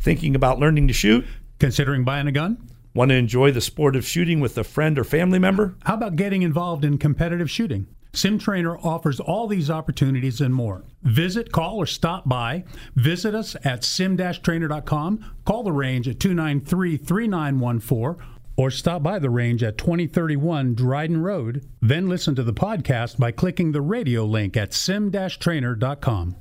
Thinking about learning to shoot? Considering buying a gun? Want to enjoy the sport of shooting with a friend or family member? How about getting involved in competitive shooting? SimTrainer offers all these opportunities and more. Visit, call, or stop by. Visit us at sim-trainer.com. Call the range at 293 3914 or stop by the range at 2031 Dryden Road. Then listen to the podcast by clicking the radio link at sim-trainer.com.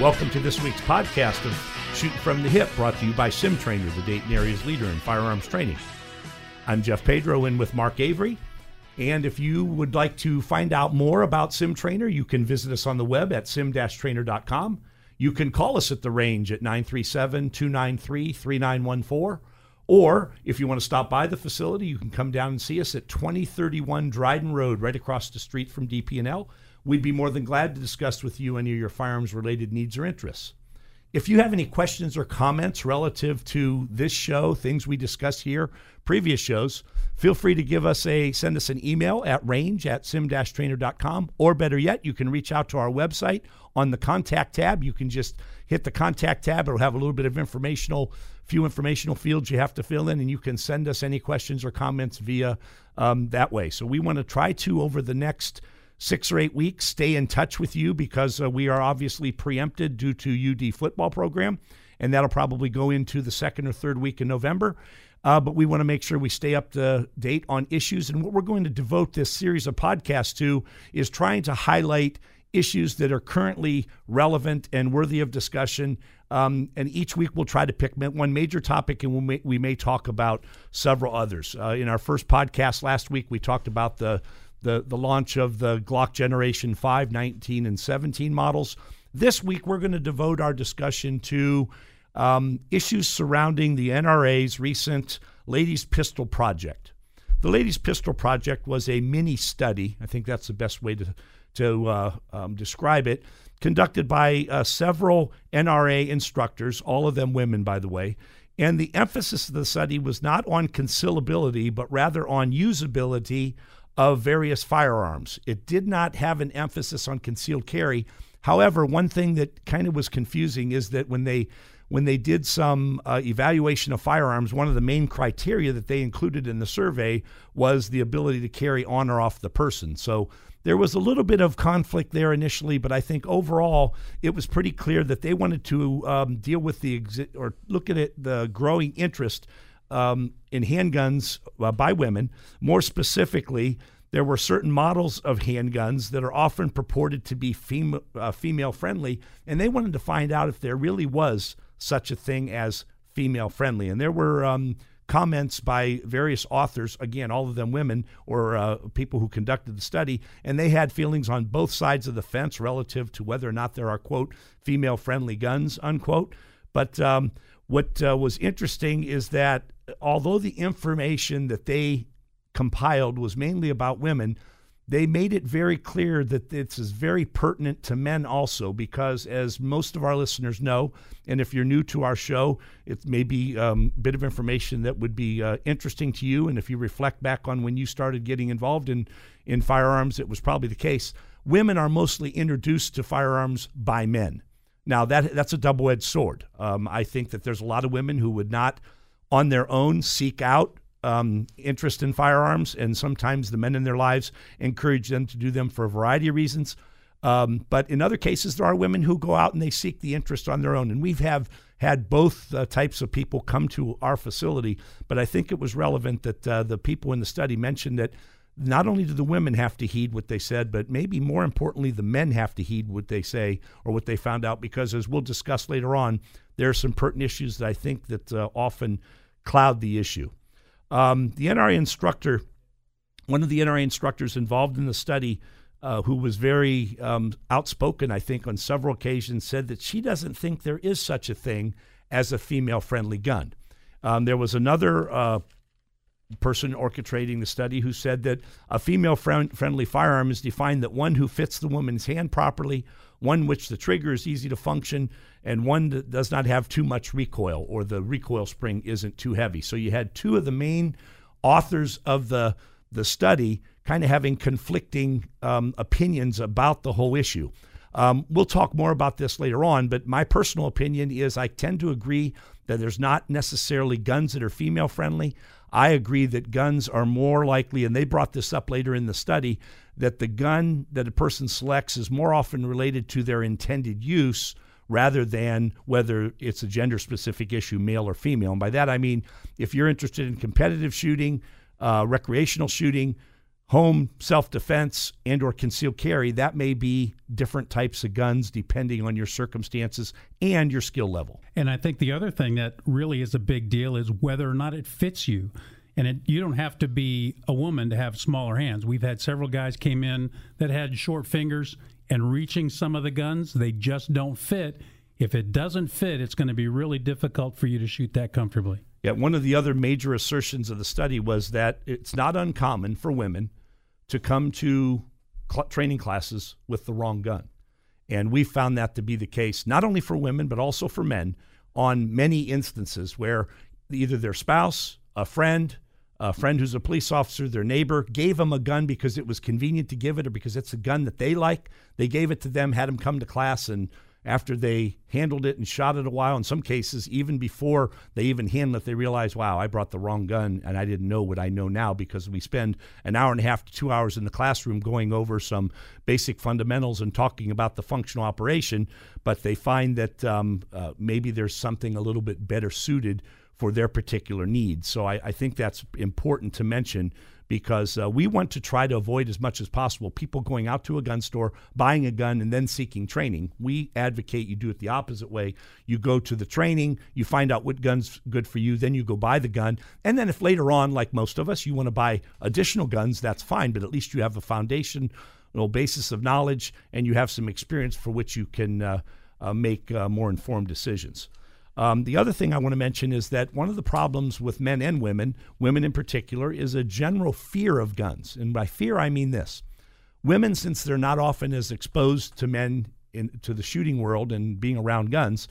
welcome to this week's podcast of Shooting from the Hip, brought to you by Sim Trainer, the Dayton area's leader in firearms training. I'm Jeff Pedro in with Mark Avery. And if you would like to find out more about Sim Trainer, you can visit us on the web at sim-trainer.com. You can call us at the range at 937 293 3914. Or if you want to stop by the facility, you can come down and see us at 2031 Dryden Road, right across the street from DP&L. We'd be more than glad to discuss with you any of your firearms related needs or interests. If you have any questions or comments relative to this show, things we discuss here, previous shows, feel free to give us a send us an email at range at sim-trainer.com or better yet, you can reach out to our website on the contact tab. You can just hit the contact tab. It'll have a little bit of informational, few informational fields you have to fill in, and you can send us any questions or comments via um, that way. So we want to try to over the next six or eight weeks stay in touch with you because uh, we are obviously preempted due to UD football program, and that'll probably go into the second or third week in November. Uh, but we want to make sure we stay up to date on issues. And what we're going to devote this series of podcasts to is trying to highlight issues that are currently relevant and worthy of discussion. Um, and each week we'll try to pick one major topic and we may, we may talk about several others. Uh, in our first podcast last week, we talked about the the, the launch of the Glock Generation 5, 19, and 17 models. This week, we're going to devote our discussion to um, issues surrounding the NRA's recent Ladies Pistol Project. The Ladies Pistol Project was a mini study, I think that's the best way to, to uh, um, describe it, conducted by uh, several NRA instructors, all of them women, by the way. And the emphasis of the study was not on concealability, but rather on usability of various firearms. It did not have an emphasis on concealed carry. However, one thing that kind of was confusing is that when they when they did some uh, evaluation of firearms, one of the main criteria that they included in the survey was the ability to carry on or off the person. So there was a little bit of conflict there initially, but I think overall it was pretty clear that they wanted to um, deal with the exi- or look at it the growing interest um, in handguns uh, by women. More specifically, there were certain models of handguns that are often purported to be fem- uh, female friendly, and they wanted to find out if there really was such a thing as female friendly. And there were um, comments by various authors, again, all of them women or uh, people who conducted the study, and they had feelings on both sides of the fence relative to whether or not there are, quote, female friendly guns, unquote. But um, what uh, was interesting is that although the information that they compiled was mainly about women, they made it very clear that this is very pertinent to men also, because as most of our listeners know, and if you're new to our show, it may be um, a bit of information that would be uh, interesting to you. And if you reflect back on when you started getting involved in, in firearms, it was probably the case. Women are mostly introduced to firearms by men. Now, that, that's a double edged sword. Um, I think that there's a lot of women who would not, on their own, seek out um, interest in firearms, and sometimes the men in their lives encourage them to do them for a variety of reasons. Um, but in other cases, there are women who go out and they seek the interest on their own, and we've have had both uh, types of people come to our facility. But I think it was relevant that uh, the people in the study mentioned that not only do the women have to heed what they said, but maybe more importantly, the men have to heed what they say or what they found out, because as we'll discuss later on, there are some pertinent issues that I think that uh, often cloud the issue. Um, the NRA instructor, one of the NRA instructors involved in the study, uh, who was very um, outspoken, I think, on several occasions, said that she doesn't think there is such a thing as a female friendly gun. Um, there was another uh, person orchestrating the study who said that a female friend- friendly firearm is defined that one who fits the woman's hand properly, one which the trigger is easy to function, and one that does not have too much recoil or the recoil spring isn't too heavy. So you had two of the main authors of the the study kind of having conflicting um, opinions about the whole issue. Um, we'll talk more about this later on, but my personal opinion is I tend to agree that there's not necessarily guns that are female friendly. I agree that guns are more likely, and they brought this up later in the study, that the gun that a person selects is more often related to their intended use rather than whether it's a gender specific issue, male or female. And by that I mean if you're interested in competitive shooting, uh, recreational shooting, home self-defense and or concealed carry that may be different types of guns depending on your circumstances and your skill level And I think the other thing that really is a big deal is whether or not it fits you. And it, you don't have to be a woman to have smaller hands. We've had several guys came in that had short fingers and reaching some of the guns, they just don't fit. If it doesn't fit, it's going to be really difficult for you to shoot that comfortably. Yeah, one of the other major assertions of the study was that it's not uncommon for women to come to cl- training classes with the wrong gun. And we found that to be the case, not only for women, but also for men on many instances where either their spouse, a friend, a friend who's a police officer, their neighbor gave them a gun because it was convenient to give it or because it's a gun that they like. They gave it to them, had them come to class, and after they handled it and shot it a while, in some cases, even before they even handled it, they realize, wow, I brought the wrong gun and I didn't know what I know now because we spend an hour and a half to two hours in the classroom going over some basic fundamentals and talking about the functional operation, but they find that um, uh, maybe there's something a little bit better suited for their particular needs. So I, I think that's important to mention because uh, we want to try to avoid as much as possible people going out to a gun store, buying a gun, and then seeking training. We advocate you do it the opposite way. You go to the training, you find out what gun's good for you, then you go buy the gun. And then if later on, like most of us, you want to buy additional guns, that's fine, but at least you have a foundation, a basis of knowledge, and you have some experience for which you can uh, uh, make uh, more informed decisions. Um, the other thing I want to mention is that one of the problems with men and women, women in particular, is a general fear of guns. And by fear, I mean this women, since they're not often as exposed to men in, to the shooting world and being around guns,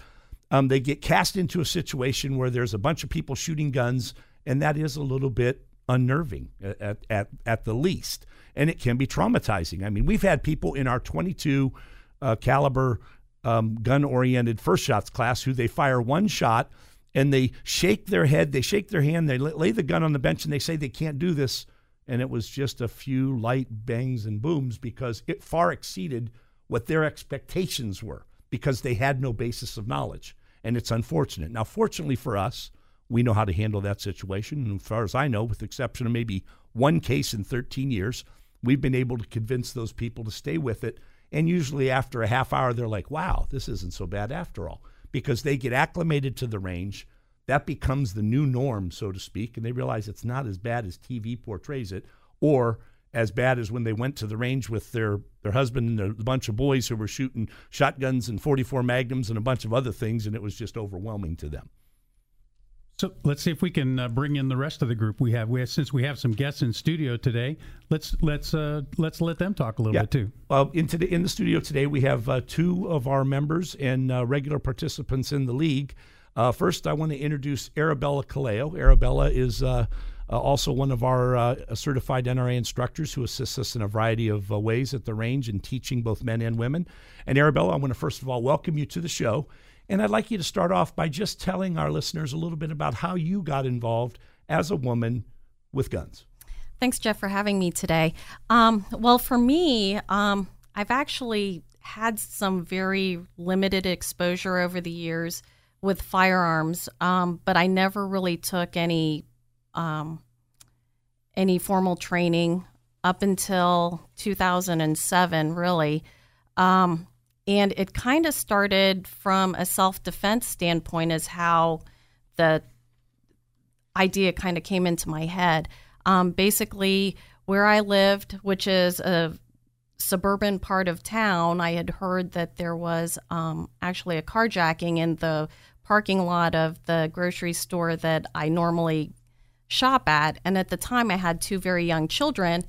um, they get cast into a situation where there's a bunch of people shooting guns, and that is a little bit unnerving at, at, at the least. And it can be traumatizing. I mean, we've had people in our 22 uh, caliber um, gun oriented first shots class who they fire one shot and they shake their head, they shake their hand, they lay the gun on the bench, and they say they can't do this. And it was just a few light bangs and booms because it far exceeded what their expectations were because they had no basis of knowledge. And it's unfortunate. Now, fortunately for us, we know how to handle that situation. And as far as I know, with the exception of maybe one case in 13 years, we've been able to convince those people to stay with it. And usually after a half hour, they're like, wow, this isn't so bad after all, because they get acclimated to the range. That becomes the new norm, so to speak. And they realize it's not as bad as TV portrays it, or as bad as when they went to the range with their, their husband and a bunch of boys who were shooting shotguns and 44 magnums and a bunch of other things, and it was just overwhelming to them. So let's see if we can uh, bring in the rest of the group. We have, we have since we have some guests in studio today. Let's let's uh, let's let them talk a little bit too. Well, in, today, in the studio today, we have uh, two of our members and uh, regular participants in the league. Uh, first, I want to introduce Arabella Kaleo. Arabella is uh, uh, also one of our uh, certified NRA instructors who assists us in a variety of uh, ways at the range in teaching both men and women. And Arabella, I want to first of all welcome you to the show. And I'd like you to start off by just telling our listeners a little bit about how you got involved as a woman with guns. Thanks, Jeff, for having me today. Um, well, for me, um, I've actually had some very limited exposure over the years with firearms, um, but I never really took any um, any formal training up until 2007, really. Um, and it kind of started from a self defense standpoint, as how the idea kind of came into my head. Um, basically, where I lived, which is a suburban part of town, I had heard that there was um, actually a carjacking in the parking lot of the grocery store that I normally shop at. And at the time, I had two very young children.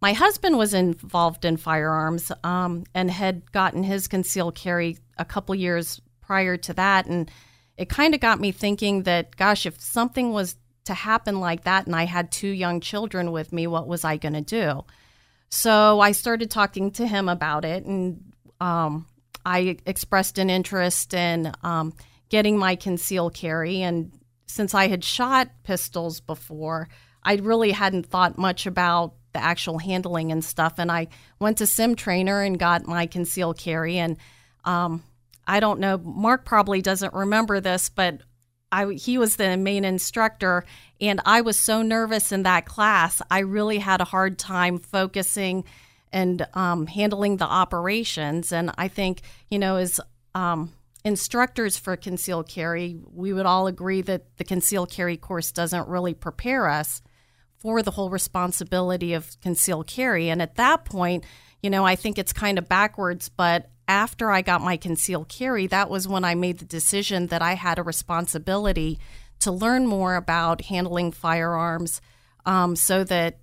My husband was involved in firearms um, and had gotten his concealed carry a couple years prior to that. And it kind of got me thinking that, gosh, if something was to happen like that and I had two young children with me, what was I going to do? So I started talking to him about it, and um, I expressed an interest in um, getting my concealed carry. And since I had shot pistols before, I really hadn't thought much about the actual handling and stuff. And I went to Sim Trainer and got my concealed carry. And um, I don't know, Mark probably doesn't remember this, but I, he was the main instructor, and I was so nervous in that class. I really had a hard time focusing and um, handling the operations. And I think, you know, as um, instructors for concealed carry, we would all agree that the concealed carry course doesn't really prepare us for the whole responsibility of concealed carry. And at that point, you know, I think it's kind of backwards, but after I got my concealed carry, that was when I made the decision that I had a responsibility to learn more about handling firearms um, so that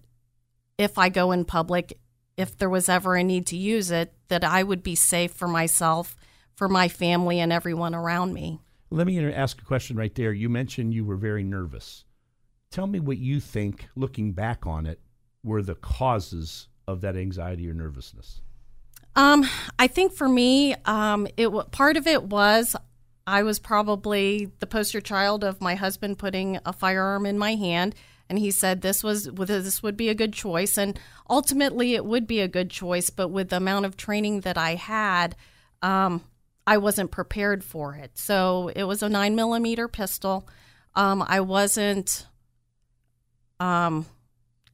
if I go in public, if there was ever a need to use it, that I would be safe for myself, for my family, and everyone around me. Let me ask a question right there. You mentioned you were very nervous. Tell me what you think, looking back on it, were the causes of that anxiety or nervousness. Um, I think for me, um, it part of it was I was probably the poster child of my husband putting a firearm in my hand, and he said this was this would be a good choice, and ultimately it would be a good choice. But with the amount of training that I had, um, I wasn't prepared for it. So it was a nine millimeter pistol. Um, I wasn't um,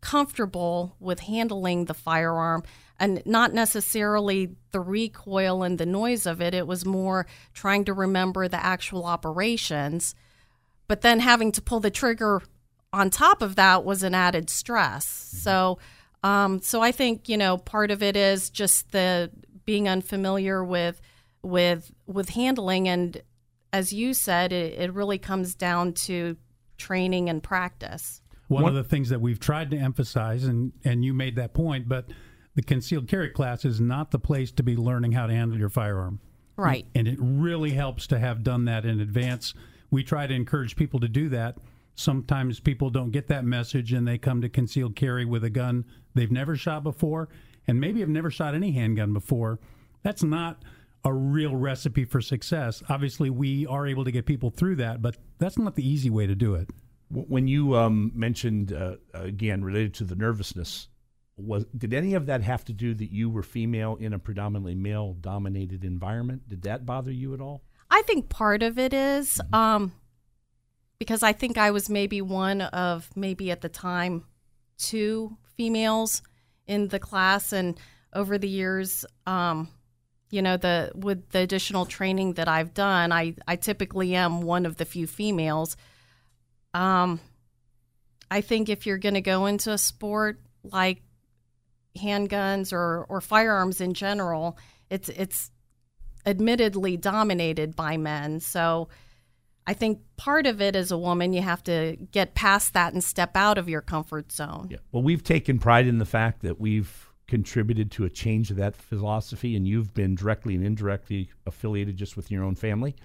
comfortable with handling the firearm and not necessarily the recoil and the noise of it. It was more trying to remember the actual operations. But then having to pull the trigger on top of that was an added stress. So, um, so I think you know part of it is just the being unfamiliar with with with handling, and as you said, it, it really comes down to training and practice. One What- of the things that we've tried to emphasize, and, and you made that point, but the concealed carry class is not the place to be learning how to handle your firearm. Right. And it really helps to have done that in advance. We try to encourage people to do that. Sometimes people don't get that message and they come to concealed carry with a gun they've never shot before and maybe have never shot any handgun before. That's not a real recipe for success. Obviously, we are able to get people through that, but that's not the easy way to do it. When you um, mentioned uh, again related to the nervousness, was did any of that have to do that you were female in a predominantly male-dominated environment? Did that bother you at all? I think part of it is, um, because I think I was maybe one of maybe at the time two females in the class, and over the years, um, you know, the with the additional training that I've done, I I typically am one of the few females. Um, I think if you're going to go into a sport like handguns or or firearms in general, it's it's admittedly dominated by men. So I think part of it as a woman, you have to get past that and step out of your comfort zone. Yeah. Well, we've taken pride in the fact that we've contributed to a change of that philosophy, and you've been directly and indirectly affiliated just with your own family.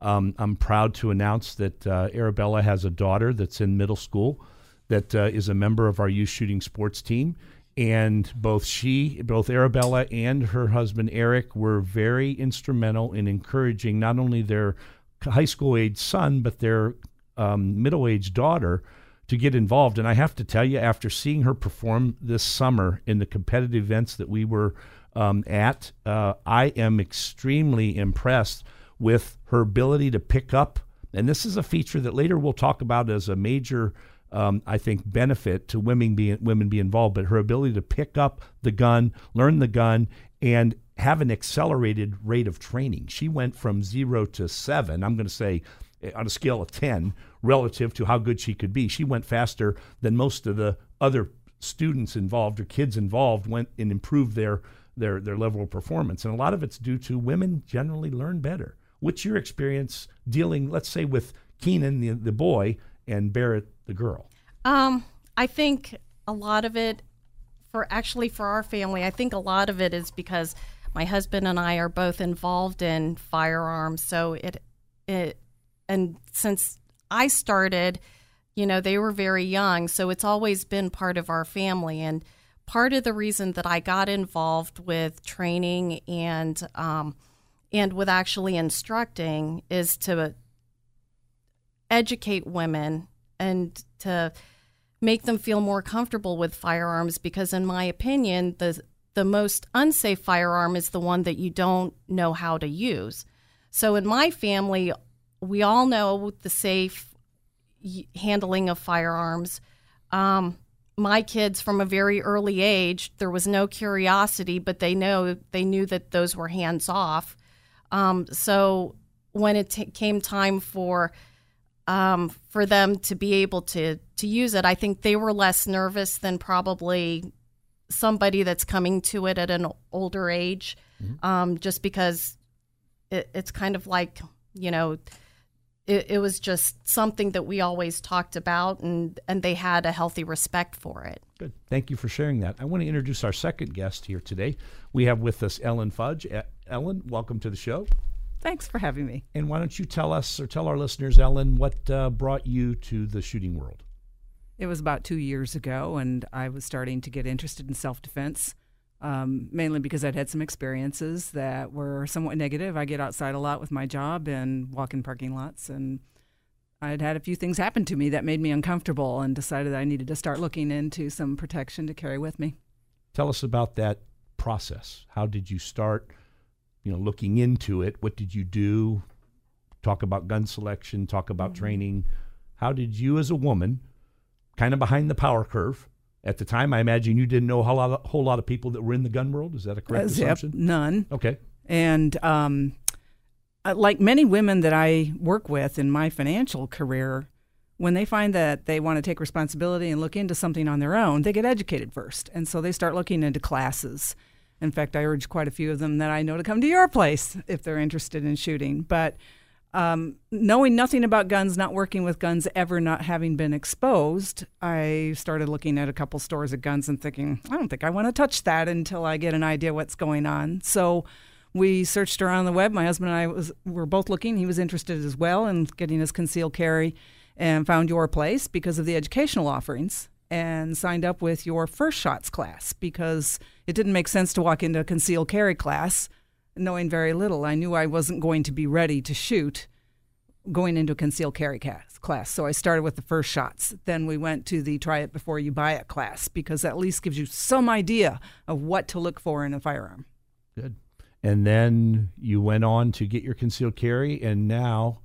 Um, I'm proud to announce that uh, Arabella has a daughter that's in middle school that uh, is a member of our youth shooting sports team. And both she, both Arabella and her husband Eric, were very instrumental in encouraging not only their high school age son, but their um, middle aged daughter to get involved. And I have to tell you, after seeing her perform this summer in the competitive events that we were um, at, uh, I am extremely impressed with her ability to pick up. And this is a feature that later we'll talk about as a major, um, I think, benefit to women being women be involved. But her ability to pick up the gun, learn the gun, and have an accelerated rate of training. She went from zero to seven. I'm going to say eh, on a scale of 10 relative to how good she could be. She went faster than most of the other students involved or kids involved went and improved their their their level of performance. And a lot of it's due to women generally learn better. What's your experience dealing, let's say, with Keenan, the, the boy, and Barrett, the girl? Um, I think a lot of it for actually for our family, I think a lot of it is because my husband and I are both involved in firearms. So it it and since I started, you know, they were very young, so it's always been part of our family and part of the reason that I got involved with training and um, and with actually instructing is to educate women and to make them feel more comfortable with firearms because in my opinion the the most unsafe firearm is the one that you don't know how to use. So in my family we all know the safe handling of firearms. Um, my kids from a very early age there was no curiosity but they know they knew that those were hands off um, so when it t- came time for um, for them to be able to to use it i think they were less nervous than probably somebody that's coming to it at an older age. Um, just because it, it's kind of like you know it, it was just something that we always talked about and and they had a healthy respect for it Good. Thank you for sharing that. I want to introduce our second guest here today. We have with us Ellen Fudge. Ellen, welcome to the show. Thanks for having me. And why don't you tell us or tell our listeners, Ellen, what uh, brought you to the shooting world? It was about two years ago, and I was starting to get interested in self defense, um, mainly because I'd had some experiences that were somewhat negative. I get outside a lot with my job and walk in parking lots, and I'd had a few things happen to me that made me uncomfortable and decided I needed to start looking into some protection to carry with me. Tell us about that process. How did you start, you know, looking into it? What did you do? Talk about gun selection, talk about training. How did you as a woman, kind of behind the power curve, at the time I imagine you didn't know a whole lot of, whole lot of people that were in the gun world. Is that a correct Uh, yep, assumption? none. Okay. And um, like many women that I work with in my financial career, when they find that they want to take responsibility and look into something on their own, they get educated first. And so they start looking into classes. In fact, I urge quite a few of them that I know to come to your place if they're interested in shooting. But um, knowing nothing about guns, not working with guns, ever not having been exposed, I started looking at a couple stores of guns and thinking, I don't think I want to touch that until I get an idea what's going on. So we searched around the web. My husband and I was were both looking. He was interested as well in getting his concealed carry, and found your place because of the educational offerings, and signed up with your first shots class because it didn't make sense to walk into a concealed carry class knowing very little. I knew I wasn't going to be ready to shoot going into a concealed carry class, class. So I started with the first shots. Then we went to the try it before you buy it class because that at least gives you some idea of what to look for in a firearm. Good. And then you went on to get your concealed carry, and now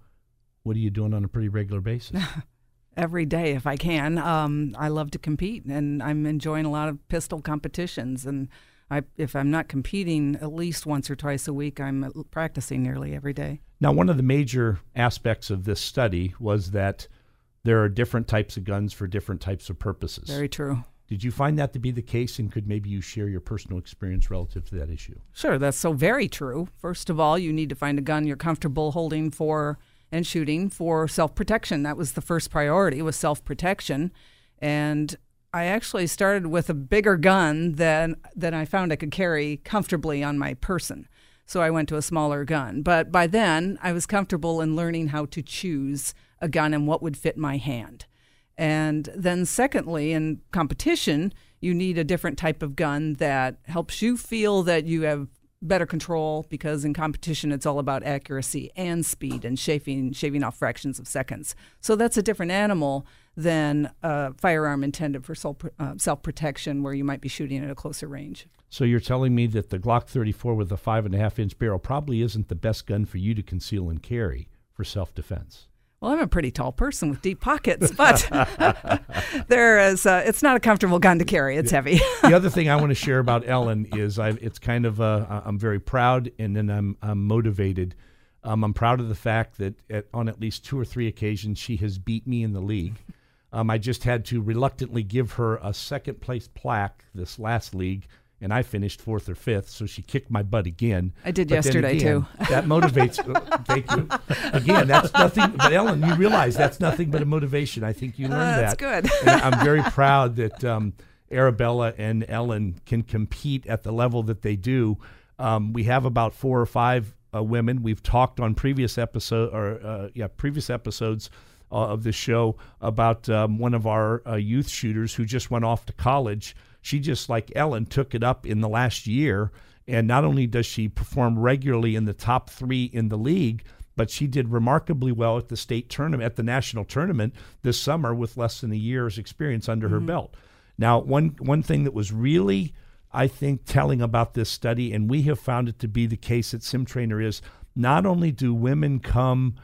what are you doing on a pretty regular basis? Every day, if I can. Um, I love to compete, and I'm enjoying a lot of pistol competitions. And I, if I'm not competing at least once or twice a week, I'm uh, practicing nearly every day. Now, one of the major aspects of this study was that there are different types of guns for different types of purposes. Very true. Did you find that to be the case, and could maybe you share your personal experience relative to that issue? Sure, that's so very true. First of all, you need to find a gun you're comfortable holding for and shooting for self-protection. That was the first priority was self-protection. And I actually started with a bigger gun than than I found I could carry comfortably on my person. So I went to a smaller gun. But by then, I was comfortable in learning how to choose a gun and what would fit my hand. And then, secondly, in competition, you need a different type of gun that helps you feel that you have better control because in competition it's all about accuracy and speed and shaving shaving off fractions of seconds. So that's a different animal than a firearm intended for self uh, self protection, where you might be shooting at a closer range. So you're telling me that the Glock 34 with a five and a half inch barrel probably isn't the best gun for you to conceal and carry for self defense. Well, I'm a pretty tall person with deep pockets, but there is. Uh, it's not a comfortable gun to carry. It's heavy. the other thing I want to share about Ellen is I, it's kind of uh, I'm very proud and then I'm, I'm motivated. Um, I'm proud of the fact that at, on at least two or three occasions she has beat me in the league. Um, I just had to reluctantly give her a second place plaque this last league, and I finished fourth or fifth, so she kicked my butt again. I did But yesterday, again, too. That motivates. uh, thank you. Again, that's nothing. But Ellen, you realize that's nothing but a motivation. I think you learned that's that. That's good. And I'm very proud that um, Arabella and Ellen can compete at the level that they do. Um, we have about four or five uh, women. We've talked on previous episode or uh, yeah previous episodes uh, of this show about um, one of our uh, youth shooters who just went off to college. She just like Ellen took it up in the last year, and not only does she perform regularly in the top three in the league, but she did remarkably well at the state tournament, at the national tournament this summer with less than a year's experience under her belt. Now, one one thing that was really, I think, telling about this study, and we have found it to be the case at SimTrainer, is not only do women come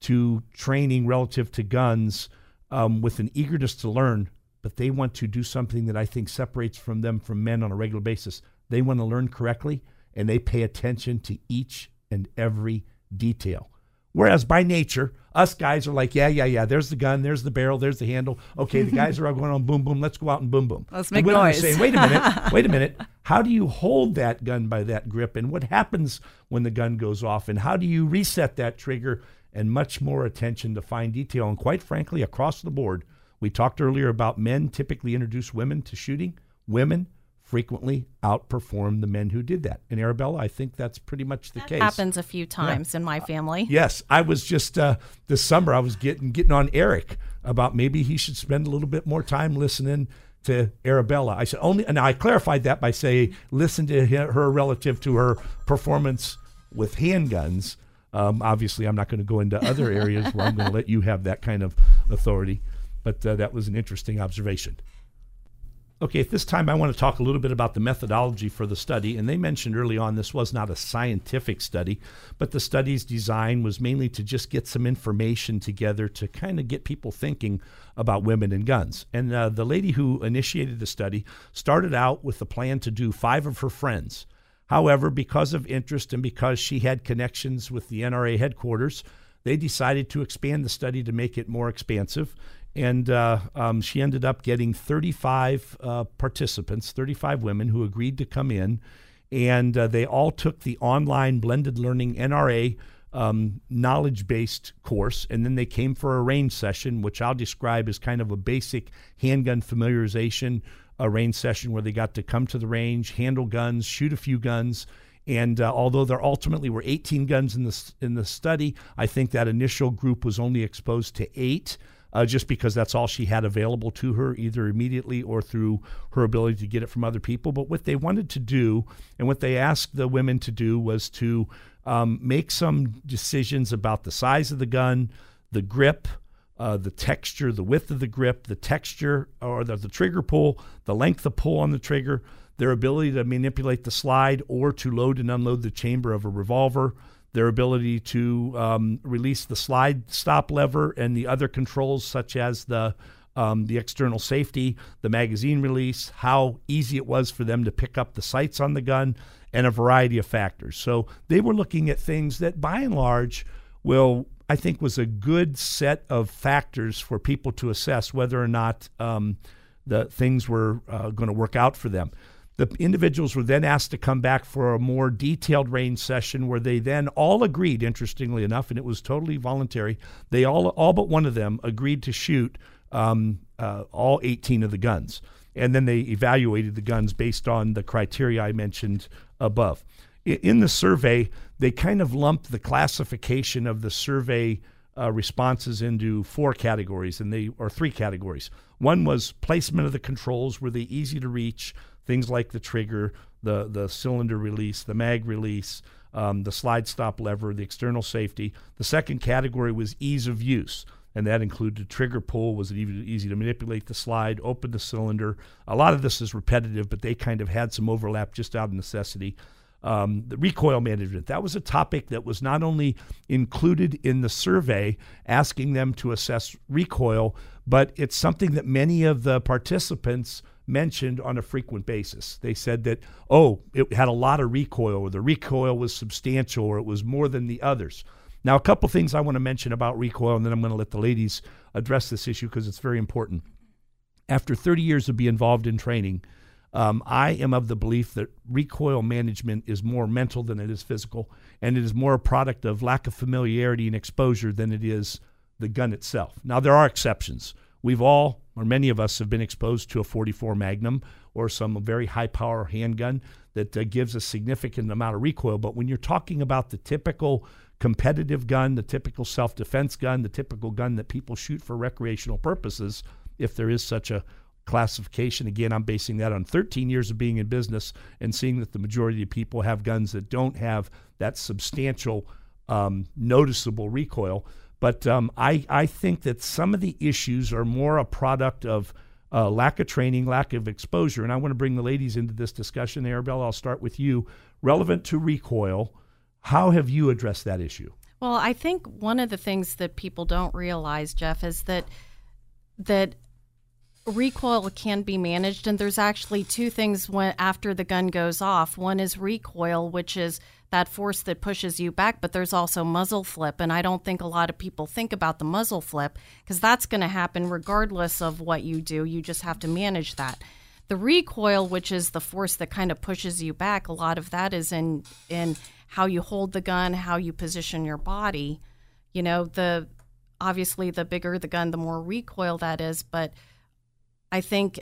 to training relative to guns um, with an eagerness to learn, but they want to do something that I think separates from them from men on a regular basis. They want to learn correctly, and they pay attention to each and every detail. Whereas by nature, us guys are like, yeah, yeah, yeah. There's the gun. There's the barrel. There's the handle. Okay, the guys are all going on boom, boom. Let's go out and boom, boom. Let's make noise. saying, wait a minute, wait a minute. How do you hold that gun by that grip? And what happens when the gun goes off? And how do you reset that trigger? And much more attention to fine detail. And quite frankly, across the board, we talked earlier about men typically introduce women to shooting. Women frequently outperform the men who did that. And Arabella, I think that's pretty much the case. Happens a few times in my family. Yes, I was just uh, this summer. I was getting getting on Eric about maybe he should spend a little bit more time listening to Arabella. I said only, and I clarified that by saying listen to her relative to her performance with handguns. Um, obviously, I'm not going to go into other areas where I'm going to let you have that kind of authority, but uh, that was an interesting observation. Okay, at this time, I want to talk a little bit about the methodology for the study. And they mentioned early on this was not a scientific study, but the study's design was mainly to just get some information together to kind of get people thinking about women and guns. And uh, the lady who initiated the study started out with the plan to do five of her friends. However, because of interest and because she had connections with the NRA headquarters, they decided to expand the study to make it more expansive. And uh, um, she ended up getting 35 uh, participants, 35 women who agreed to come in. And uh, they all took the online blended learning NRA um, knowledge based course. And then they came for a range session, which I'll describe as kind of a basic handgun familiarization a range session where they got to come to the range, handle guns, shoot a few guns. And uh, although there ultimately were 18 guns in the in the study, I think that initial group was only exposed to eight, uh, just because that's all she had available to her, either immediately or through her ability to get it from other people. But what they wanted to do, and what they asked the women to do, was to um, make some decisions about the size of the gun, the grip, uh, the texture, the width of the grip, the texture or the, the trigger pull, the length of pull on the trigger, their ability to manipulate the slide or to load and unload the chamber of a revolver, their ability to um, release the slide stop lever and the other controls such as the um, the external safety, the magazine release, how easy it was for them to pick up the sights on the gun, and a variety of factors. So they were looking at things that, by and large, will I think was a good set of factors for people to assess whether or not um, the things were uh, going to work out for them. The individuals were then asked to come back for a more detailed range session where they then all agreed, interestingly enough, and it was totally voluntary. They all, all but one of them agreed to shoot um, uh, all 18 of the guns. And then they evaluated the guns based on the criteria I mentioned above. In the survey, they kind of lumped the classification of the survey uh, responses into four categories, and they or three categories. One was placement of the controls: were they easy to reach? Things like the trigger, the the cylinder release, the mag release, um, the slide stop lever, the external safety. The second category was ease of use and that included trigger pull. Was it even easy to manipulate the slide, open the cylinder? A lot of this is repetitive, but they kind of had some overlap just out of necessity. Um, the recoil management, that was a topic that was not only included in the survey asking them to assess recoil, but it's something that many of the participants mentioned on a frequent basis. They said that, oh, it had a lot of recoil, or the recoil was substantial, or it was more than the others. Now, a couple things I want to mention about recoil, and then I'm going to let the ladies address this issue because it's very important. After 30 years of being involved in training, um, I am of the belief that recoil management is more mental than it is physical, and it is more a product of lack of familiarity and exposure than it is the gun itself. Now, there are exceptions. We've all, or many of us, have been exposed to a 44 Magnum or some very high power handgun that uh, gives a significant amount of recoil. But when you're talking about the typical competitive gun, the typical self defense gun, the typical gun that people shoot for recreational purposes, if there is such a classification. Again, I'm basing that on 13 years of being in business and seeing that the majority of people have guns that don't have that substantial, um, noticeable recoil. But um, I, I think that some of the issues are more a product of uh, lack of training, lack of exposure. And I want to bring the ladies into this discussion. Arabella, I'll start with you. Relevant to recoil, how have you addressed that issue? Well, I think one of the things that people don't realize, Jeff, is that that recoil can be managed and there's actually two things when after the gun goes off. One is recoil, which is that force that pushes you back, but there's also muzzle flip and I don't think a lot of people think about the muzzle flip because that's going to happen regardless of what you do. You just have to manage that. The recoil, which is the force that kind of pushes you back, a lot of that is in in how you hold the gun, how you position your body. You know, the obviously the bigger the gun, the more recoil that is, but I think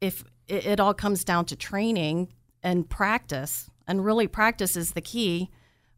if it, it all comes down to training and practice, and really practice is the key.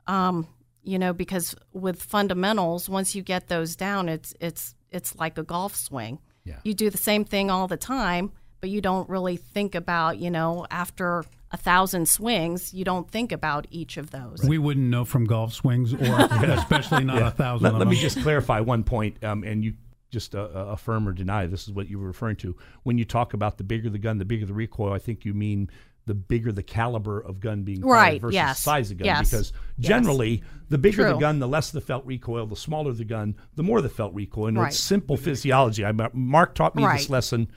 Um, you know, because with fundamentals, once you get those down, it's it's it's like a golf swing. Yeah. You do the same thing all the time, but you don't really think about, you know, after a thousand swings, you don't think about each of those. We wouldn't know from golf swings, or especially not a thousand. Let, let me just clarify one point, um, and you just uh, affirm or deny this is what you were referring to. When you talk about the bigger the gun, the bigger the recoil, I think you mean the bigger the caliber of gun being fired Right, versus yes, size of gun. yes, Because yes. generally, the bigger the gun, the less the felt recoil. The smaller the gun, the more the felt recoil. And Right. it's simple physiology. I, Mark taught me this lesson.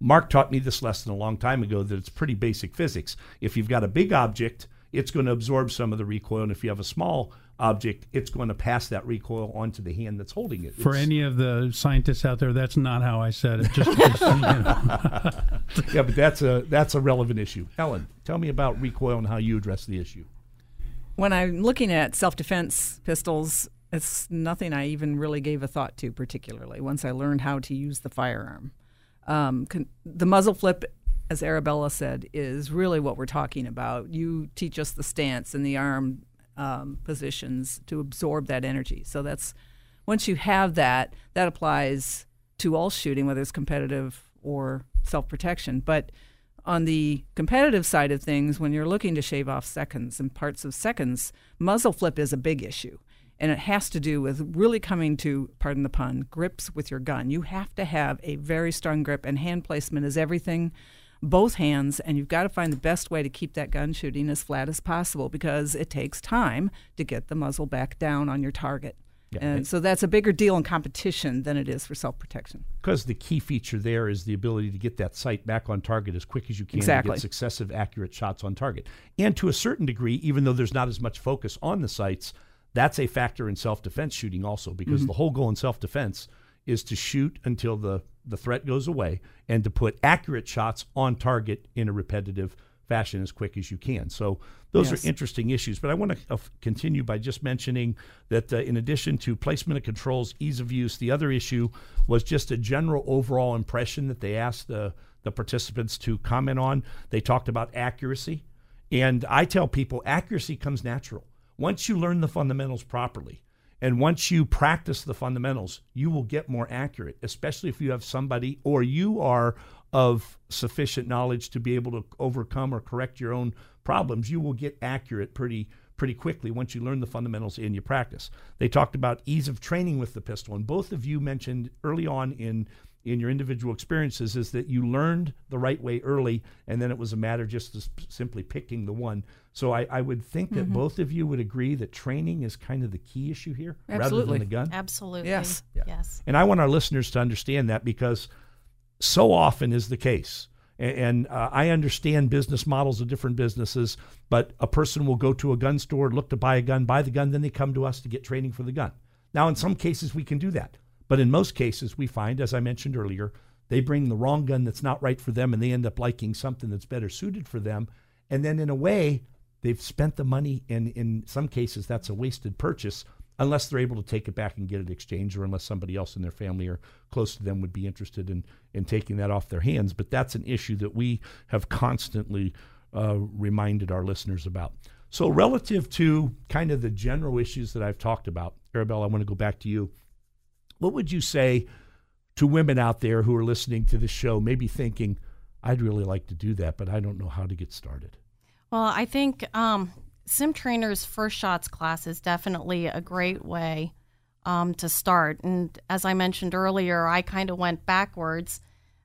Mark taught me this lesson a long time ago that it's pretty basic physics. If you've got a big object, it's going to absorb some of the recoil, and if you have a small object, it's going to pass that recoil onto the hand that's holding it. For It's- any of the scientists out there, that's not how I said it. Just, just you know. yeah, but that's a that's a relevant issue. Ellen, tell me about recoil and how you address the issue. When I'm looking at self defense pistols, it's nothing I even really gave a thought to particularly once I learned how to use the firearm. Um, con- the muzzle flip, as Arabella said, is really what we're talking about. You teach us the stance and the arm um, positions to absorb that energy. So that's once you have that, that applies to all shooting, whether it's competitive or self protection. But on the competitive side of things, when you're looking to shave off seconds and parts of seconds, muzzle flip is a big issue. And it has to do with really coming to, pardon the pun, grips with your gun. You have to have a very strong grip, and hand placement is everything, both hands, and you've got to find the best way to keep that gun shooting as flat as possible because it takes time to get the muzzle back down on your target. Yeah, and so that's a bigger deal in competition than it is for self protection. Because the key feature there is the ability to get that sight back on target as quick as you can to get successive accurate shots on target. And to a certain degree, even though there's not as much focus on the sights, that's a factor in self-defense shooting also because Mm-hmm. the whole goal in self-defense is to shoot until the the threat goes away and to put accurate shots on target in a repetitive fashion as quick as you can. So those Yes. are interesting issues. But I want to uh, continue by just mentioning that uh, in addition to placement of controls, ease of use, the other issue was just a general overall impression that they asked the, the participants to comment on. They talked about accuracy. And I tell people accuracy comes natural. Once you learn the fundamentals properly, and once you practice the fundamentals, you will get more accurate, especially if you have somebody or you are of sufficient knowledge to be able to overcome or correct your own problems. You will get accurate pretty pretty quickly once you learn the fundamentals and you practice. They talked about ease of training with the pistol, and both of you mentioned early on in in your individual experiences is that you learned the right way early, and then it was a matter just of simply picking the one. So I, I would think that both of you would agree that training is kind of the key issue here, rather than the gun. Absolutely. Yes. Yes. And I want our listeners to understand that because so often is the case. A- And uh, I understand business models of different businesses, but a person will go to a gun store, look to buy a gun, buy the gun, then they come to us to get training for the gun. Now, in some cases, we can do that. But in most cases, we find, as I mentioned earlier, they bring the wrong gun that's not right for them and they end up liking something that's better suited for them. And then, in a way, they've spent the money, and in some cases, that's a wasted purchase unless they're able to take it back and get it exchanged, or unless somebody else in their family or close to them would be interested in in taking that off their hands. But that's an issue that we have constantly uh, reminded our listeners about. So, relative to kind of the general issues that I've talked about, Arabelle, I want to go back to you. What would you say to women out there who are listening to the show, maybe thinking, I'd really like to do that, but I don't know how to get started? Well, I think um, Sim Trainer's First Shots class is definitely a great way um, to start. And as I mentioned earlier, I kind of went backwards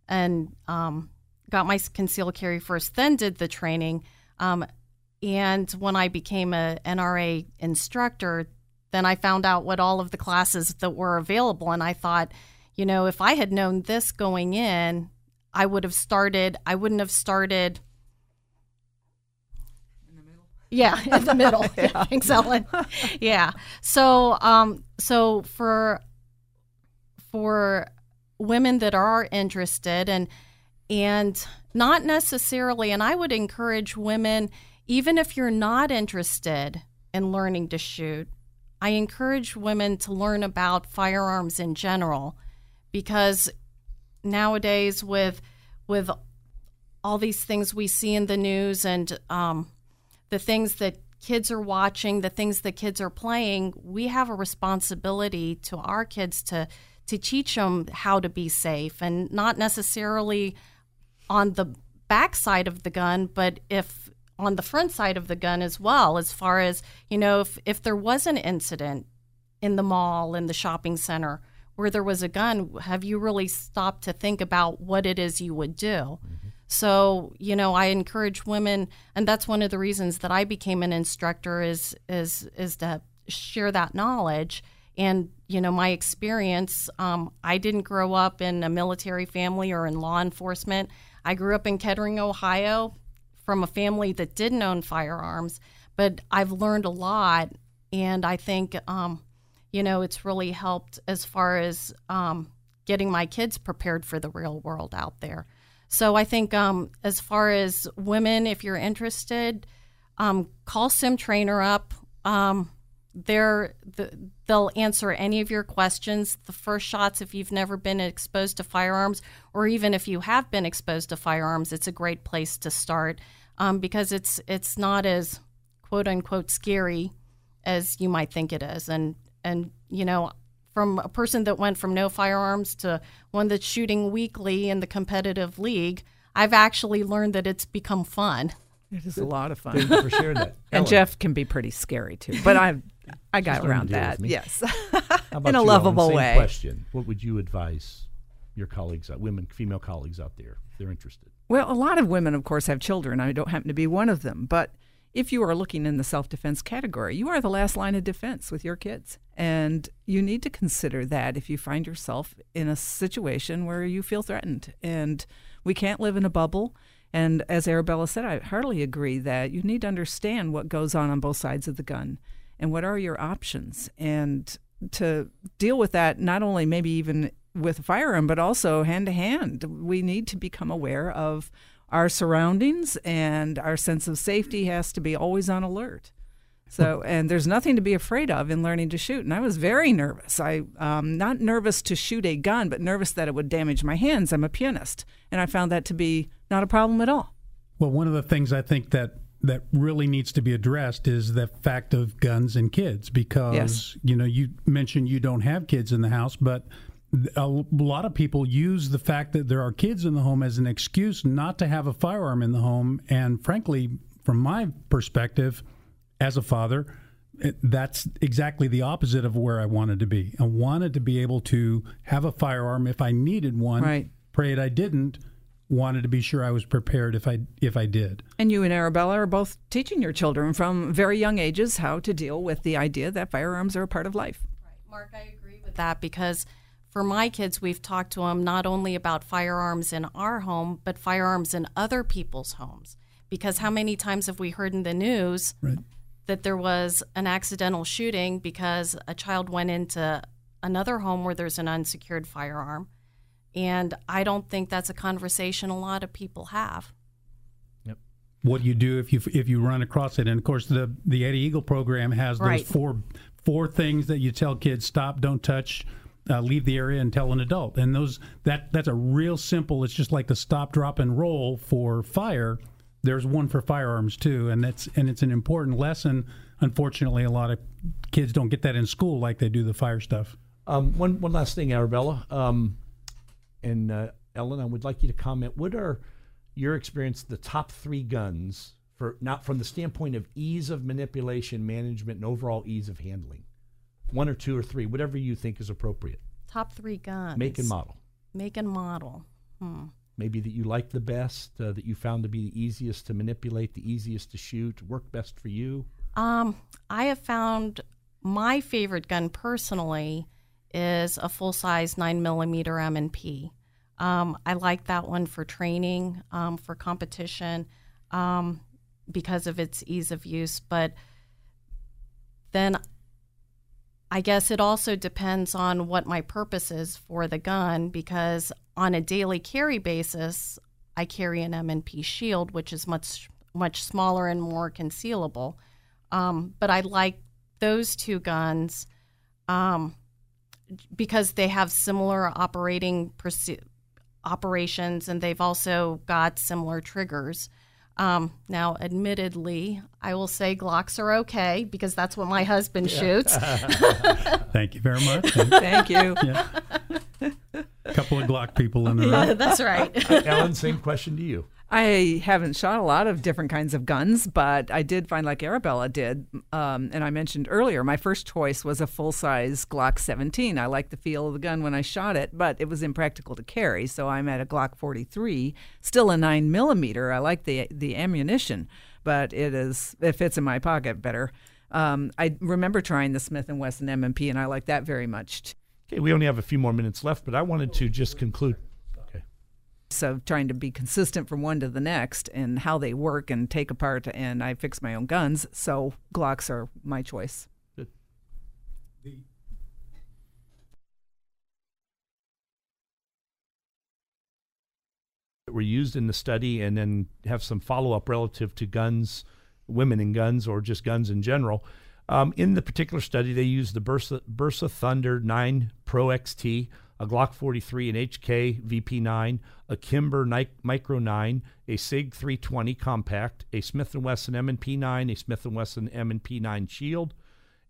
and um, got my concealed carry first, then did the training. Um, and when I became a NRA instructor, then I found out what all of the classes that were available. And I thought, you know, if I had known this going in, I would have started, I wouldn't have started. In the middle. Yeah, in the middle. yeah. Thanks, Ellen. Yeah. So, um, so for for women that are interested and and not necessarily, and I would encourage women, even if you're not interested in learning to shoot, I encourage women to learn about firearms in general because nowadays with with all these things we see in the news and um, the things that kids are watching, the things that kids are playing, we have a responsibility to our kids to to teach them how to be safe and not necessarily on the backside of the gun, but if on the front side of the gun as well, as far as, you know, if, if there was an incident in the mall, in the shopping center, where there was a gun, have you really stopped to think about what it is you would do? So, you know, I encourage women, and that's one of the reasons that I became an instructor is is is to share that knowledge and you know my experience. Um, I didn't grow up in a military family or in law enforcement. I grew up in Kettering, Ohio, from a family that didn't own firearms, but I've learned a lot, and I think um, you know it's really helped as far as um, getting my kids prepared for the real world out there. So I think um, as far as women, if you're interested, um, call Sim Trainer up. Um, they're the, they'll answer any of your questions. The first shots, if you've never been exposed to firearms, or even if you have been exposed to firearms, it's a great place to start um, because it's it's not as quote unquote scary as you might think it is. And and you know, from a person that went from no firearms to one that's shooting weekly in the competitive league, I've actually learned that it's become fun. It is a lot of Thank fun. you for sharing that. And Ellen, Jeff can be pretty scary too, but I I got around to deal with that. Yes, in a you, Ellen? lovable Same way. question. What would you advise your colleagues, women, female colleagues out there, if they're interested? Well, a lot of women, of course, have children. I don't happen to be one of them. But if you are looking in the self defense category, you are the last line of defense with your kids. And you need to consider that if you find yourself in a situation where you feel threatened. And we can't live in a bubble. And as Arabella said, I heartily agree that you need to understand what goes on on both sides of the gun and what are your options. And to deal with that, not only maybe even with a firearm, but also hand to hand, we need to become aware of our surroundings and our sense of safety has to be always on alert. So, and there's nothing to be afraid of in learning to shoot. And I was very nervous. I, um, not nervous to shoot a gun, but nervous that it would damage my hands. I'm a pianist, and I found that to be not a problem at all. Well, one of the things I think that that really needs to be addressed is the fact of guns and kids because Yes. you know you mentioned you don't have kids in the house, but a lot of people use the fact that there are kids in the home as an excuse not to have a firearm in the home. And frankly, from my perspective, as a father, that's exactly the opposite of where I wanted to be. I wanted to be able to have a firearm if I needed one. Right. Prayed I didn't. Wanted to be sure I was prepared if I if I did. And you and Arabella are both teaching your children from very young ages how to deal with the idea that firearms are a part of life. Right. Mark, I agree with that because for my kids, we've talked to them not only about firearms in our home, but firearms in other people's homes. Because how many times have we heard in the news Right. that there was an accidental shooting because a child went into another home where there's an unsecured firearm? And I don't think that's a conversation a lot of people have. Yep. what you do if you if you run across it. And of course, the the Eddie Eagle program has those Right. four four things that you tell kids: stop, don't touch, uh, leave the area, and tell an adult. And those that that's a real simple. It's just like the stop, drop, and roll for fire. There's one for firearms too, and that's and it's an important lesson. Unfortunately, a lot of kids don't get that in school like they do the fire stuff. Um, one one last thing, Arabella, um, and uh, Ellen, I would like you to comment. What are your experience the top three guns for not from the standpoint of ease of manipulation, management, and overall ease of handling? One or two or three, whatever you think is appropriate. Top three guns. Make and model. Make and model. Hmm. Maybe that you like the best, uh, that you found to be the easiest to manipulate, the easiest to shoot, work best for you. Um, I have found my favorite gun personally is a full size nine millimeter M and P. Um, I like that one for training, um, for competition, um, because of its ease of use. But then I guess it also depends on what my purpose is for the gun because on a daily carry basis, I carry an M&P shield, which is much much smaller and more concealable. Um, but I like those two guns um, because they have similar operating operations and they've also got similar triggers. Um, now, admittedly, I will say Glocks are okay because that's what my husband shoots. Thank you very much. Thank you. yeah. A couple of Glock people in the room. Yeah, that's right. Ellen, same question to you. I haven't shot a lot of different kinds of guns, but I did find, like Arabella did, um, and I mentioned earlier, my first choice was a full size Glock 17. I liked the feel of the gun when I shot it, but it was impractical to carry, so I'm at a Glock 43, still a 9 millimeter. I like the the ammunition, but it is it fits in my pocket better. Um, I remember trying the Smith and Wesson M&P, and I like that very much. Okay, we only have a few more minutes left, but I wanted to just conclude. Okay. So trying to be consistent from one to the next and how they work and take apart. And I fix my own guns, so Glocks are my choice. that were used in the study and then have some follow up relative to guns, women and guns, or just guns in general. Um, in the particular study, they used the Bersa, Bersa Thunder 9 Pro XT, a Glock 43, an HK VP9, a Kimber Micro 9, a Sig 320 Compact, a Smith & Wesson M&P 9, a Smith & Wesson M&P 9 Shield,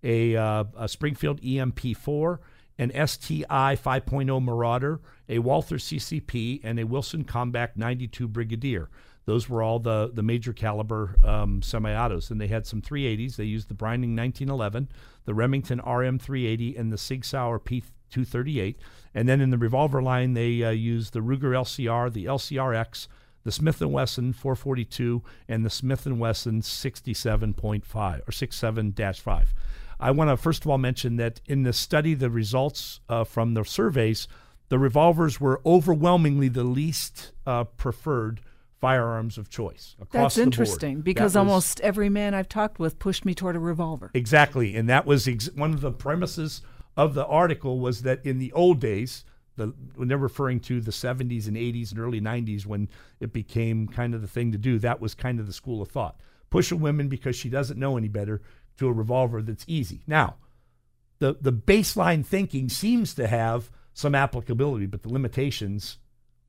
a, uh, a Springfield EMP4, an STI 5.0 Marauder, a Walther CCP, and a Wilson Combat 92 Brigadier. Those were all the, the major caliber um, semi-autos. And they had some 380s. They used the Browning 1911, the Remington RM380, and the Sig Sauer P238. And then in the revolver line, they uh, used the Ruger LCR, the LCRX, the Smith & Wesson 442, and the Smith & Wesson 67.5 or 67-5. I want to first of all mention that in the study, the results uh, from the surveys, the revolvers were overwhelmingly the least uh, preferred firearms of choice across That's the board. interesting because That was- almost every man I've talked with pushed me toward a revolver. Exactly, and that was ex- one of the premises of the article was that in the old days, the when they're referring to the 70s and 80s and early 90s when it became kind of the thing to do, that was kind of the school of thought. Push a woman because she doesn't know any better to a revolver that's easy. Now, the the baseline thinking seems to have some applicability, but the limitations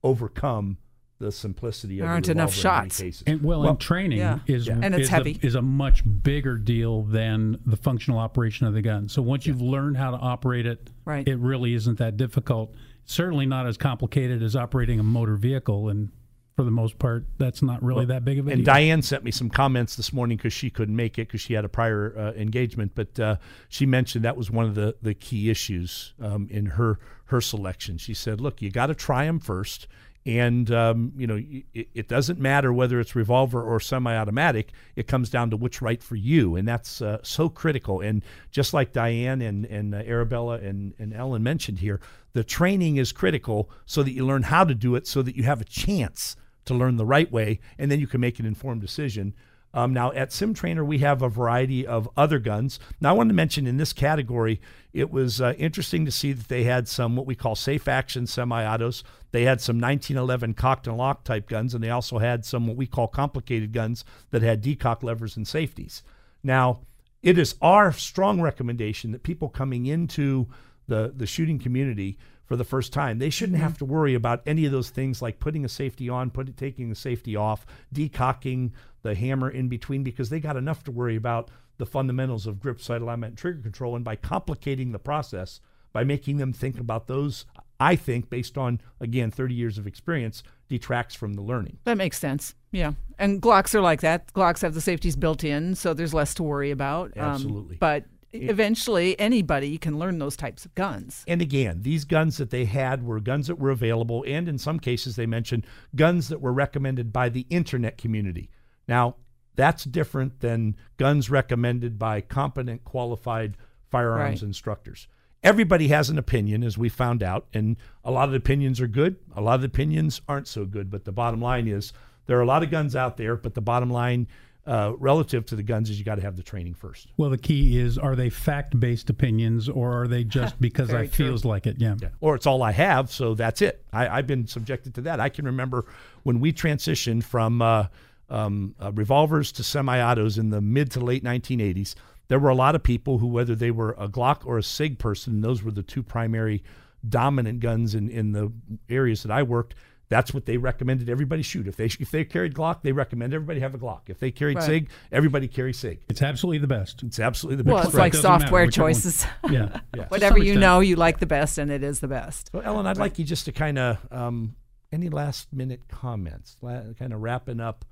overcome the simplicity of There the aren't enough revolver in shots. cases. And well, Well, and training yeah. is Yeah. And it's is, heavy. A, is a much bigger deal than the functional operation of the gun. So once you've learned how to operate it, Right. it really isn't that difficult. Certainly not as complicated as operating a motor vehicle, and for the most part, that's not really that big of a And deal. Diane sent me some comments this morning because she couldn't make it because she had a prior uh, engagement. But uh, she mentioned that was one of the, the key issues um, in her her selection. She said, "Look, you got to try them first, and um, you know it, it doesn't matter whether it's revolver or semi-automatic. It comes down to what's right for you, and that's uh, so critical. And just like Diane and and uh, Arabella and and Ellen mentioned here, the training is critical so that you learn how to do it, so that you have a chance." to learn the right way, and then you can make an informed decision. Um, now, at Sim Trainer, we have a variety of other guns. Now, I want to mention in this category, it was uh, interesting to see that they had some what we call safe action semi autos. They had some 1911 cocked and locked type guns, and they also had some what we call complicated guns that had decock levers and safeties. Now, it is our strong recommendation that people coming into the the shooting community for the first time they shouldn't have to worry about any of those things like putting a safety on put taking the safety off decocking the hammer in between because they got enough to worry about the fundamentals of grip sight alignment and trigger control and by complicating the process by making them think about those i think based on again 30 years of experience detracts from the learning That makes sense. Yeah. And Glocks are like that. Glocks have the safeties built in, so there's less to worry about. Um, Absolutely. but eventually, anybody can learn those types of guns. And again, these guns that they had were guns that were available, and in some cases, they mentioned guns that were recommended by the internet community. Now, that's different than guns recommended by competent, qualified firearms Right. instructors. Everybody has an opinion, as we found out, and a lot of the opinions are good. A lot of the opinions aren't so good. But the bottom line is there are a lot of guns out there, but the bottom line uh, relative to the guns is you got to have the training first. Well, the key is are they fact based opinions or are they just because I true. feels like it? Yeah. or it's all I have, so that's it. I, I've been subjected to that. I can remember when we transitioned from uh, um, uh, revolvers to semi-autos in the mid to late 1980s. There were a lot of people who, whether they were a Glock or a Sig person, those were the two primary dominant guns in, in the areas that I worked. That's what they recommended everybody shoot. If they if they carried Glock, they recommend everybody have a Glock. If they carried Right. Sig, everybody carry Sig. It's absolutely the best. It's absolutely the best. Well, best. it's like Doesn't software choices. Yeah. Yeah. Whatever you know, you like the best, and it is the best. So, Ellen, I'd like you just to kind of um, any last minute comments, la- kind of wrapping up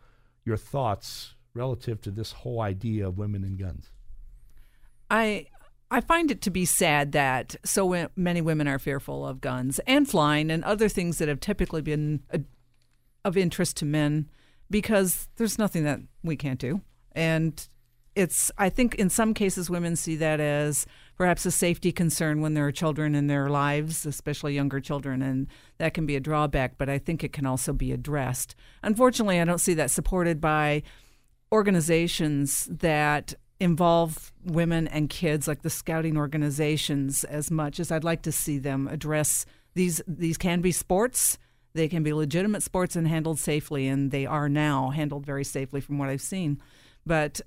your thoughts relative to this whole idea of women and guns. I I find it to be sad that so many women are fearful of guns and flying and other things that have typically been uh of interest to men because there's nothing that we can't do. And it's I think in some cases women see that as perhaps a safety concern when there are children in their lives, especially younger children, and that can be a drawback, but I think it can also be addressed. Unfortunately, I don't see that supported by organizations that involve women and kids like the scouting organizations as much as I'd like to see them address these these can be sports they can be legitimate sports and handled safely and they are now handled very safely from what I've seen but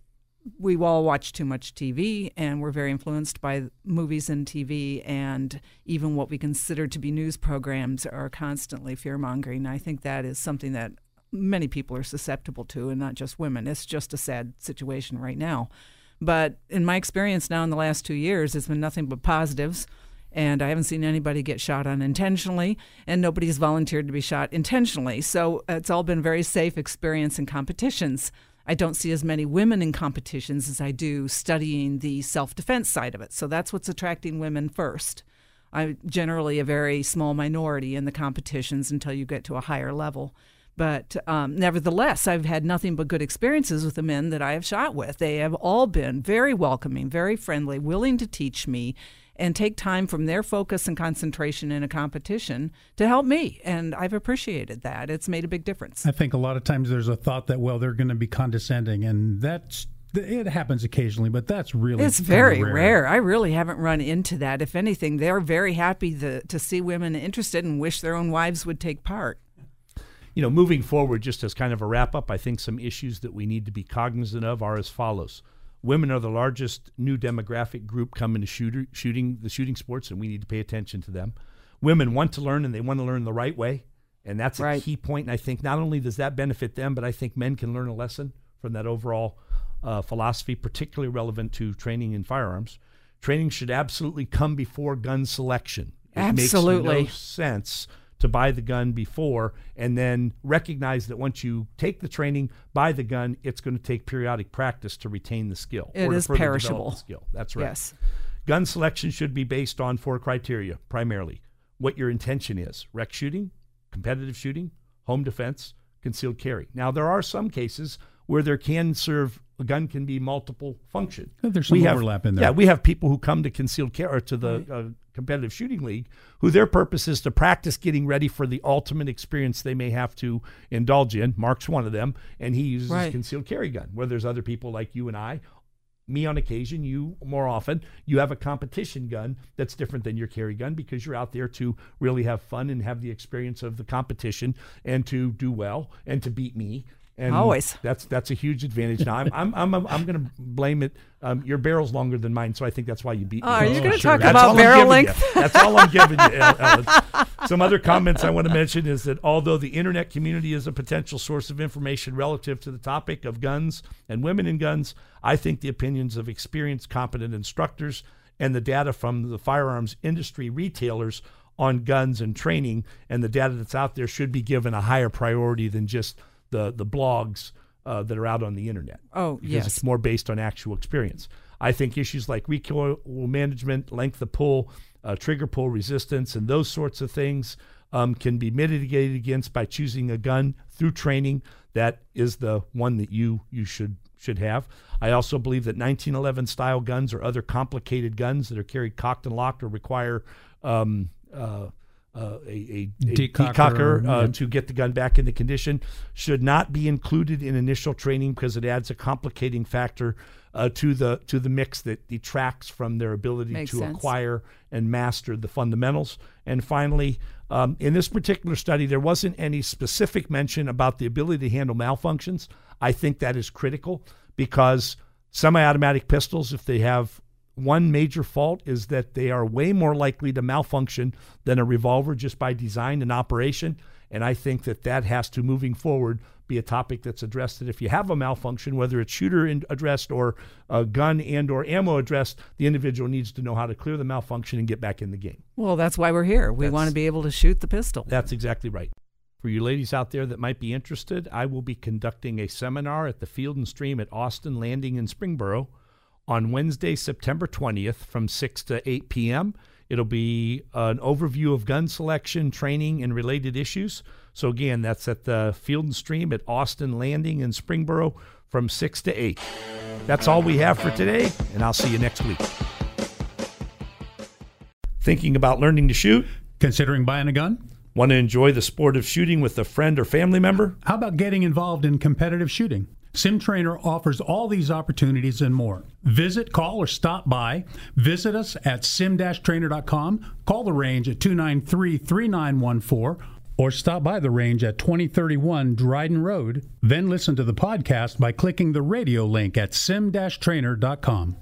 we all watch too much TV and we're very influenced by movies and TV and even what we consider to be news programs are constantly fear mongering. I think that is something that many people are susceptible to and not just women. It's just a sad situation right now. But in my experience now in the last two years, it's been nothing but positives. And I haven't seen anybody get shot unintentionally, and nobody's volunteered to be shot intentionally. So it's all been very safe experience in competitions. I don't see as many women in competitions as I do studying the self defense side of it. So that's what's attracting women first. I'm generally a very small minority in the competitions until you get to a higher level. But um, nevertheless, I've had nothing but good experiences with the men that I have shot with. They have all been very welcoming, very friendly, willing to teach me and take time from their focus and concentration in a competition to help me. And I've appreciated that. It's made a big difference. I think a lot of times there's a thought that well they're going to be condescending, and that's it happens occasionally, but that's really It's very rare. I really haven't run into that. If anything, they're very happy to, to see women interested and wish their own wives would take part. You know, moving forward, just as kind of a wrap up, I think some issues that we need to be cognizant of are as follows. Women are the largest new demographic group coming to shooter, shooting the shooting sports, and we need to pay attention to them. Women want to learn, and they want to learn the right way, and that's a Right. key point. And I think not only does that benefit them, but I think men can learn a lesson from that overall uh, philosophy, particularly relevant to training in firearms. Training should absolutely come before gun selection. It Absolutely. makes no sense to buy the gun before and then recognize that once you take the training, buy the gun, it's going to take periodic practice to retain the skill. It or to is further develop perishable. the skill. That's right. Yes. Gun selection should be based on four criteria primarily what your intention is rec shooting, competitive shooting, home defense, concealed carry. Now, there are some cases where there can serve a gun can be multiple function. There's some We have- overlap in there. Yeah, we have people who come to concealed carry or to the uh, competitive shooting league who their purpose is to practice getting ready for the ultimate experience they may have to indulge in. Mark's one of them, and he uses Right. a concealed carry gun. Where there's other people like you and I, me on occasion, you more often, you have a competition gun that's different than your carry gun because you're out there to really have fun and have the experience of the competition and to do well and to beat me. And Always. That's that's a huge advantage. Now I'm I'm I'm, I'm going to blame it. Um, your barrel's longer than mine, so I think that's why you beat me. Oh, are you going to sure. talk That's about barrel length? you. That's all I'm giving you. Ellen. Some other comments I want to mention is that although the internet community is a potential source of information relative to the topic of guns and women in guns, I think the opinions of experienced, competent instructors and the data from the firearms industry retailers on guns and training and the data that's out there should be given a higher priority than just the the blogs uh, that are out on the internet Oh, because yes. it's more based on actual experience. I think issues like recoil management, length of pull, uh, trigger pull resistance, and those sorts of things um, can be mitigated against by choosing a gun through training that is the one that you you should should have. I also believe that 1911 style guns or other complicated guns that are carried cocked and locked or require um, uh, uh, a, a, a Decocker, decocker, uh, yeah. to get the gun back into condition should not be included in initial training because it adds a complicating factor uh, to the to the mix that detracts from their ability Makes to sense. acquire and master the fundamentals. And finally, um, in this particular study, there wasn't any specific mention about the ability to handle malfunctions. I think that is critical because semi-automatic pistols, if they have one major fault is that they are way more likely to malfunction than a revolver just by design and operation. And I think that that has to, moving forward, be a topic that's addressed. That if you have a malfunction, whether it's shooter in- addressed or uh, gun and or ammo addressed, the individual needs to know how to clear the malfunction and get back in the game. Well, that's why we're here. We want to be able to shoot the pistol. That's exactly right. For you ladies out there that might be interested, I will be conducting a seminar at the Field and Stream at Austin Landing in Springboro on Wednesday, September 20th from 6 to 8 p.m. It'll be an overview of gun selection, training, and related issues. So, again, that's at the Field and Stream at Austin Landing in Springboro from 6 to 8. That's all we have for today, and I'll see you next week. Thinking about learning to shoot? Considering buying a gun? Want to enjoy the sport of shooting with a friend or family member? How about getting involved in competitive shooting? SimTrainer offers all these opportunities and more. Visit, call, or stop by. Visit us at sim-trainer.com. Call the range at 293 3914 or stop by the range at 2031 Dryden Road. Then listen to the podcast by clicking the radio link at sim-trainer.com.